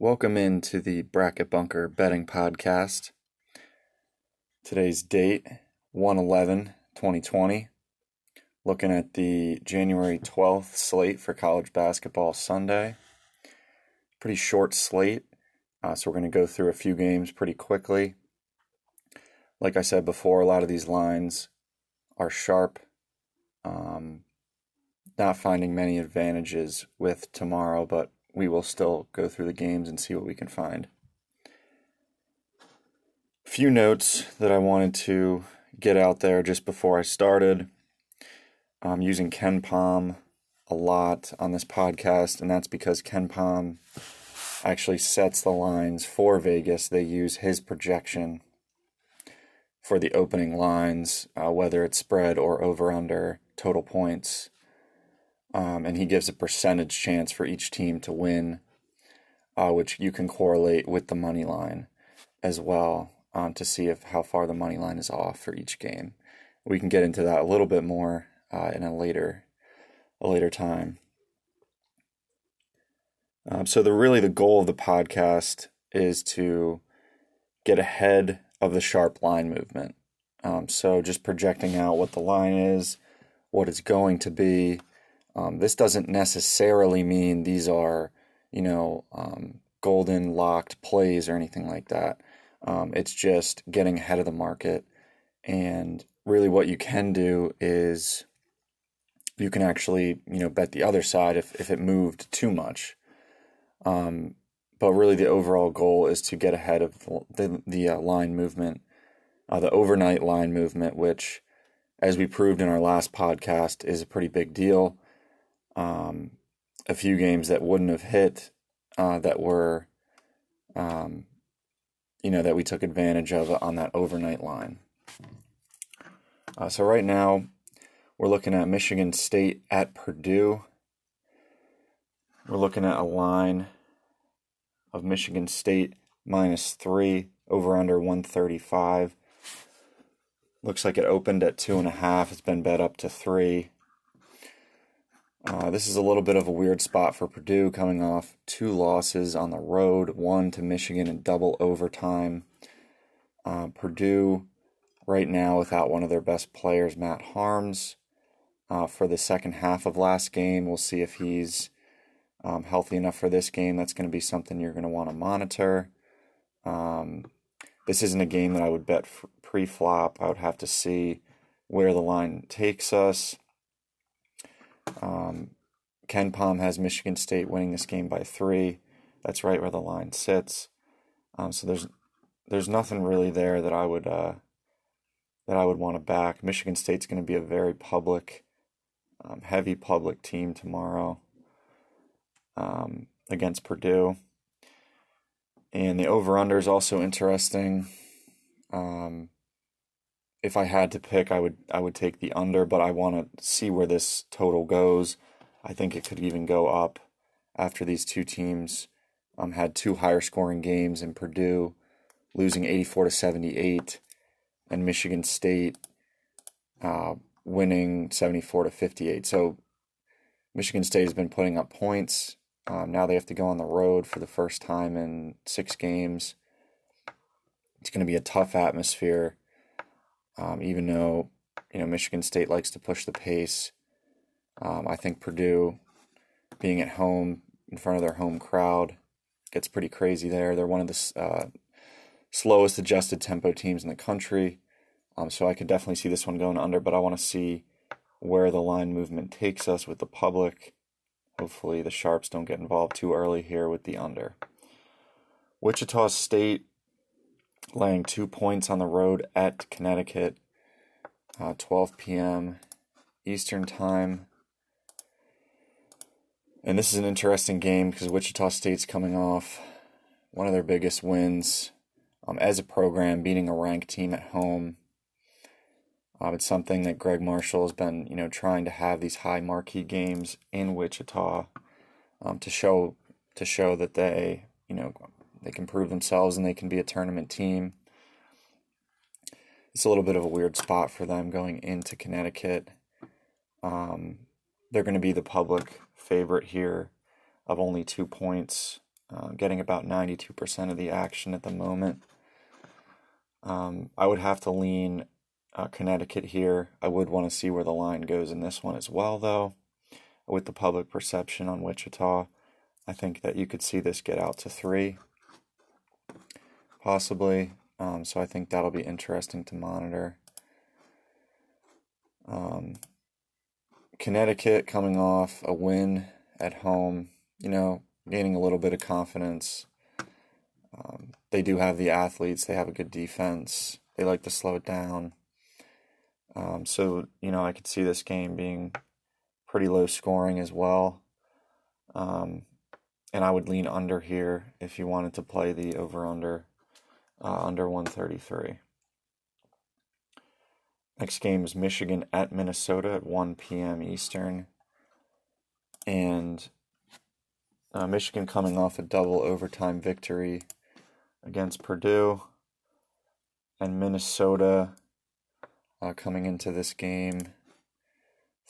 Welcome into the Bracket Bunker Betting Podcast. Today's date 111 2020. Looking at the January 12th slate for college basketball Sunday. Pretty short slate, uh, so we're going to go through a few games pretty quickly. Like I said before, a lot of these lines are sharp. Um, not finding many advantages with tomorrow, but we will still go through the games and see what we can find. A few notes that I wanted to get out there just before I started. I'm using KenPom a lot on this podcast, and that's because KenPom actually sets the lines for Vegas. They use his projection for the opening lines, uh, whether it's spread or over under total points um, and he gives a percentage chance for each team to win, uh, which you can correlate with the money line as well um, to see if how far the money line is off for each game. We can get into that a little bit more uh, in a later a later time. Um, so the really the goal of the podcast is to get ahead of the sharp line movement. Um, so just projecting out what the line is, what it's going to be, um, this doesn't necessarily mean these are, you know, um, golden locked plays or anything like that. Um, it's just getting ahead of the market. And really, what you can do is you can actually, you know, bet the other side if, if it moved too much. Um, but really, the overall goal is to get ahead of the, the uh, line movement, uh, the overnight line movement, which, as we proved in our last podcast, is a pretty big deal um, a few games that wouldn't have hit uh, that were, um, you know, that we took advantage of on that overnight line. Uh, so right now, we're looking at Michigan State at Purdue. We're looking at a line of Michigan State minus three over under 135. Looks like it opened at two and a half. It's been bet up to three. Uh, this is a little bit of a weird spot for Purdue coming off two losses on the road, one to Michigan in double overtime. Uh, Purdue, right now, without one of their best players, Matt Haarms, uh, for the second half of last game. We'll see if he's um, healthy enough for this game. That's going to be something you're going to want to monitor. Um, this isn't a game that I would bet pre flop. I would have to see where the line takes us. Um, KenPom has Michigan State winning this game by three. That's right where the line sits. Um, so there's there's nothing really there that I would uh, that I would want to back. Michigan State's going to be a very public, um, heavy public team tomorrow um, against Purdue. And the over under is also interesting. Um, if I had to pick, I would I would take the under, but I want to see where this total goes. I think it could even go up after these two teams um, had two higher scoring games in Purdue losing 84 to 78 and Michigan State uh, winning 74 to 58. So Michigan State has been putting up points. Um, now they have to go on the road for the first time in six games. It's going to be a tough atmosphere. Um, even though you know Michigan State likes to push the pace, um, I think Purdue, being at home in front of their home crowd, gets pretty crazy there. They're one of the uh, slowest adjusted tempo teams in the country, um, so I could definitely see this one going under. But I want to see where the line movement takes us with the public. Hopefully, the sharps don't get involved too early here with the under. Wichita State laying two points on the road at Connecticut, uh, 12 p.m. Eastern Time. And this is an interesting game because Wichita State's coming off one of their biggest wins um, as a program, beating a ranked team at home. Uh, it's something that Gregg Marshall has been, you know, trying to have these high marquee games in Wichita um, to show to show that they, you know, they can prove themselves and they can be a tournament team. It's a little bit of a weird spot for them going into Connecticut. Um, they're going to be the public favorite here of only two points uh, getting about 92% of the action at the moment. Um, I would have to lean uh, Connecticut here. I would want to see where the line goes in this one as well, though. With the public perception on Wichita, I think that you could see this get out to three, possibly. Um, so I think that'll be interesting to monitor. Um, Connecticut coming off a win at home, you know, gaining a little bit of confidence. Um, they do have the athletes, they have a good defense, they like to slow it down. Um, so, you know, I could see this game being pretty low scoring as well. Um, and I would lean under here if you wanted to play the over under uh, under 133. Next game is Michigan at Minnesota at 1 p.m. Eastern. And uh, Michigan coming off a double overtime victory against Purdue. And Minnesota uh, coming into this game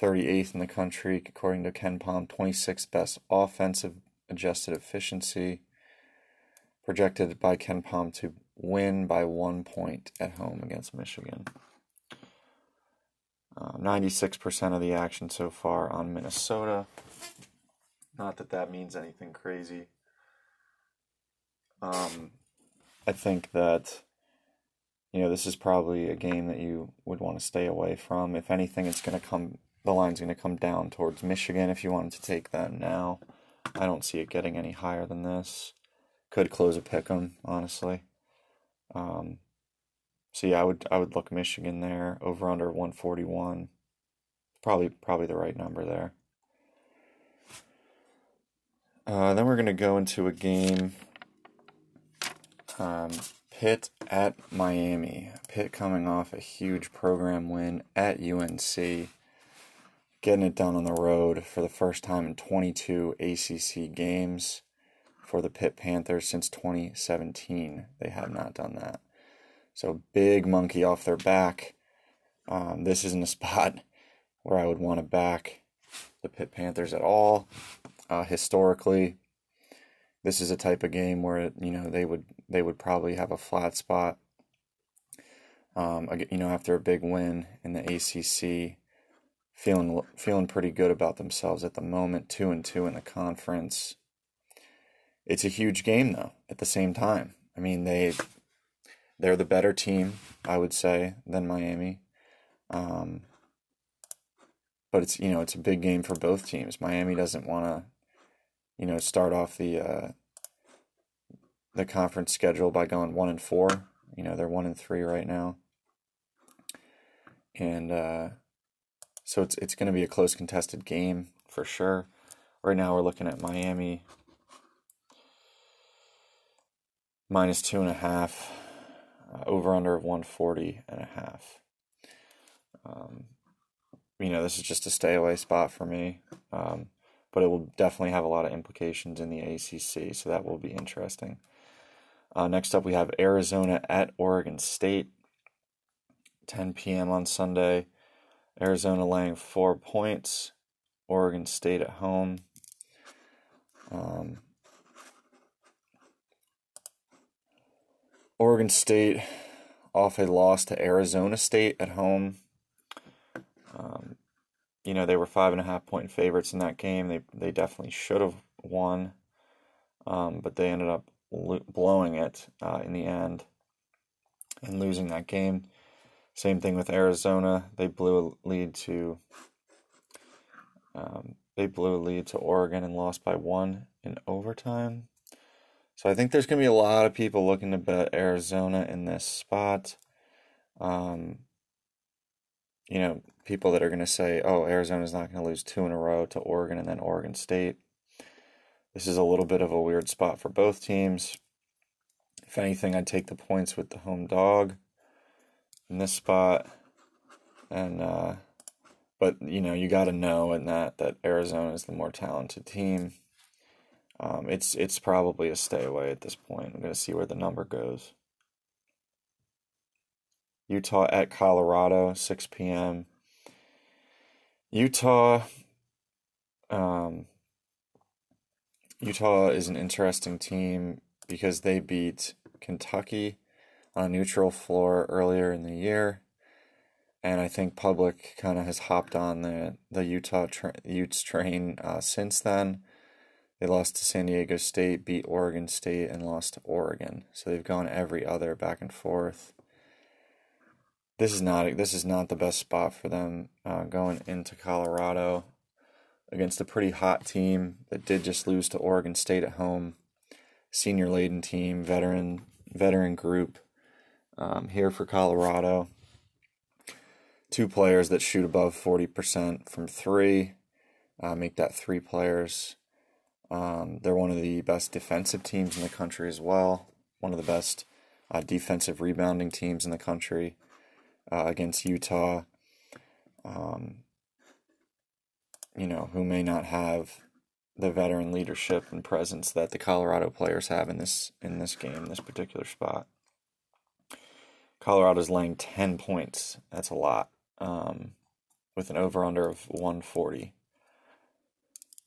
38th in the country, according to KenPom, 26th best offensive adjusted efficiency. Projected by KenPom to win by one point at home against Michigan. Uh, 96% of the action so far on Minnesota. Not that that means anything crazy. Um, I think that, you know, this is probably a game that you would want to stay away from. If anything, it's going to come, the line's going to come down towards Michigan if you wanted to take that now. I don't see it getting any higher than this. Could close a pick 'em, honestly. Um, so yeah, I would I would look Michigan there over under 141. Probably probably the right number there. Uh, then we're gonna go into a game. Um, Pitt at Miami. Pitt coming off a huge program win at UNC, getting it done on the road for the first time in 22 ACC games for the Pitt Panthers since 2017. They have not done that. So big monkey off their back. Um, this isn't a spot where I would want to back the Pitt Panthers at all. Uh, historically, this is a type of game where you know they would they would probably have a flat spot. Um, you know, after a big win in the ACC, feeling feeling pretty good about themselves at the moment, two and two in the conference. It's a huge game though. At the same time, I mean they they're the better team, I would say, than Miami. Um, but it's you know it's a big game for both teams. Miami doesn't want to, you know, start off the uh, the conference schedule by going one and four. You know they're one and three right now, and uh, so it's it's going to be a close contested game for sure. Right now we're looking at Miami minus two and a half, uh, over under of 140 and a half. Um, you know, this is just a stay away spot for me, um, but it will definitely have a lot of implications in the ACC, so that will be interesting. Uh, next up, we have Arizona at Oregon State, 10 p.m. on Sunday. Arizona laying four points, Oregon State at home. Um, Oregon State off a loss to Arizona State at home. Um, you know they were five and a half point favorites in that game. They they definitely should have won, um, but they ended up lo- blowing it uh, in the end and losing that game. Same thing with Arizona. They blew a lead to um, they blew a lead to Oregon and lost by one in overtime. So I think there's going to be a lot of people looking to bet Arizona in this spot. Um, you know, people that are going to say, oh, Arizona's not going to lose two in a row to Oregon and then Oregon State. This is a little bit of a weird spot for both teams. If anything, I'd take the points with the home dog in this spot. And, uh, but, you know, you got to know in that that Arizona is the more talented team. Um, it's it's probably a stay away at this point. I'm to see where the number goes. Utah at Colorado, 6 p.m. Utah, um, Utah is an interesting team because they beat Kentucky on a neutral floor earlier in the year. And I think public kind of has hopped on the, the Utah tra- Utes train uh, since then. They lost to San Diego State, beat Oregon State, and lost to Oregon. So they've gone every other back and forth. This is not this is not the best spot for them uh, going into Colorado against a pretty hot team that did just lose to Oregon State at home. Senior laden team, veteran veteran group um, here for Colorado. Two players that shoot above forty percent from three, uh, make that three players. Um, they're one of the best defensive teams in the country as well. One of the best uh, defensive rebounding teams in the country uh, against Utah. Um, you know, who may not have the veteran leadership and presence that the Colorado players have in this in this game, this particular spot. Colorado's laying ten points. That's a lot. Um, with an over under of one forty.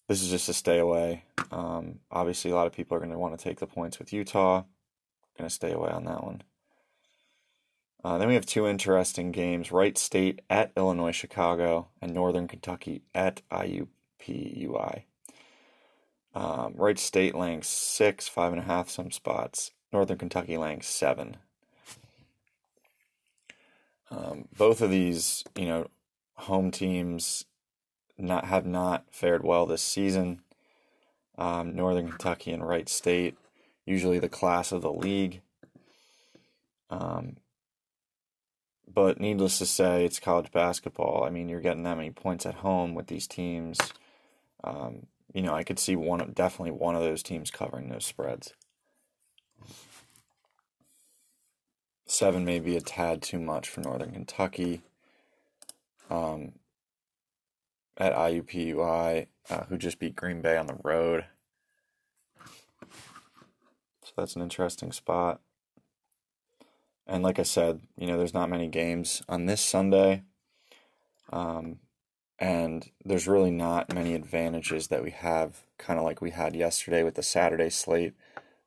This is just a stay away. Um, obviously, a lot of people are going to want to take the points with Utah. Going to stay away on that one. Uh, then we have two interesting games Wright State at Illinois Chicago and Northern Kentucky at IUPUI. Um, Wright State laying six, five and a half, some spots. Northern Kentucky laying seven. Um, both of these, you know, home teams not have not fared well this season. Um, Northern Kentucky and Wright State, usually the class of the league. Um, but needless to say, it's college basketball. I mean, you're getting that many points at home with these teams. Um, you know, I could see one, definitely one of those teams covering those spreads. Seven may be a tad too much for Northern Kentucky. Um, at IUPUI, uh, who just beat Green Bay on the road. So that's an interesting spot. And like I said, you know, there's not many games on this Sunday. Um, and there's really not many advantages that we have, kind of like we had yesterday with the Saturday slate.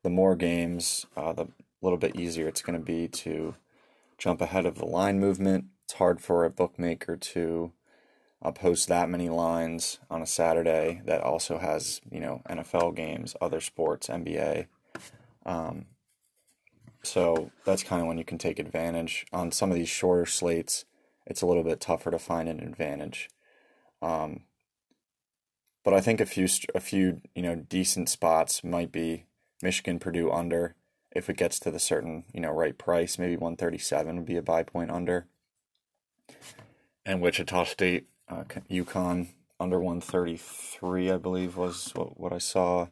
The more games, uh, the little bit easier it's going to be to jump ahead of the line movement. It's hard for a bookmaker to uh, post that many lines on a Saturday that also has, you know, NFL games, other sports, NBA. Um, so that's kind of when you can take advantage. On some of these shorter slates, it's a little bit tougher to find an advantage. Um, but I think a few a few you know decent spots might be Michigan Purdue under if it gets to the certain you know right price. Maybe one thirty seven would be a buy point under. And Wichita State, uh, UConn under one thirty three, I believe was what what I saw.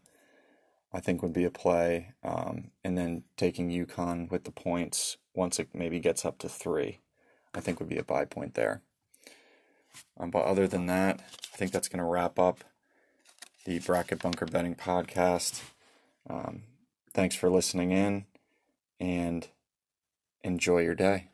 I think would be a play. Um, and then taking UConn with the points once it maybe gets up to three, I think would be a buy point there. Um, but other than that, I think that's going to wrap up the Bracket Bunker Betting podcast. Um, thanks for listening in and enjoy your day.